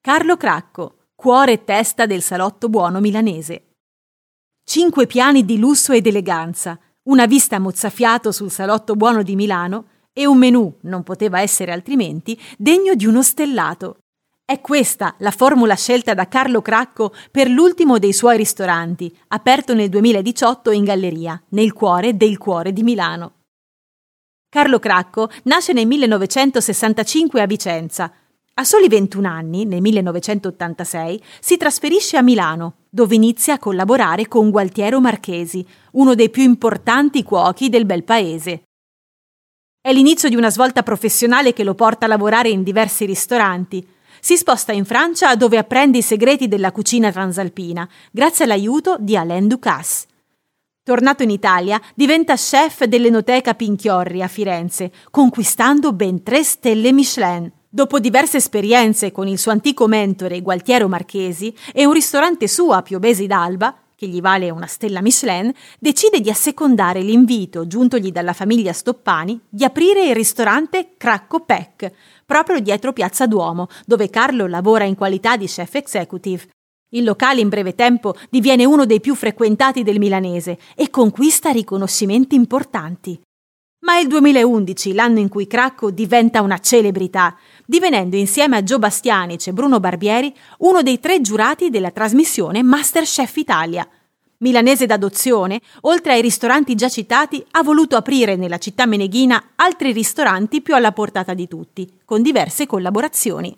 Carlo Cracco, cuore e testa del salotto buono milanese. Cinque piani di lusso ed eleganza, una vista mozzafiato sul salotto buono di Milano e un menù, non poteva essere altrimenti, degno di uno stellato. È questa la formula scelta da Carlo Cracco per l'ultimo dei suoi ristoranti, aperto nel 2018 in galleria, nel cuore del cuore di Milano. Carlo Cracco nasce nel 1965 a Vicenza. A soli 21 anni, nel 1986, si trasferisce a Milano, dove inizia a collaborare con Gualtiero Marchesi, uno dei più importanti cuochi del bel paese. È l'inizio di una svolta professionale che lo porta a lavorare in diversi ristoranti, si sposta in Francia dove apprende i segreti della cucina transalpina, grazie all'aiuto di Alain Ducasse. Tornato in Italia, diventa chef dell'Enoteca Pinchiorri a Firenze, conquistando ben tre stelle Michelin. Dopo diverse esperienze con il suo antico mentore Gualtiero Marchesi e un ristorante suo a Piobesi d'Alba, che gli vale una stella Michelin, decide di assecondare l'invito giuntogli dalla famiglia Stoppani di aprire il ristorante Cracco Peck, proprio dietro Piazza Duomo, dove Carlo lavora in qualità di chef executive. Il locale in breve tempo diviene uno dei più frequentati del milanese e conquista riconoscimenti importanti. Ma è il 2011 l'anno in cui Cracco diventa una celebrità, divenendo insieme a Gio Bastianic e Bruno Barbieri uno dei tre giurati della trasmissione Masterchef Italia. Milanese d'adozione, oltre ai ristoranti già citati, ha voluto aprire nella città meneghina altri ristoranti più alla portata di tutti, con diverse collaborazioni.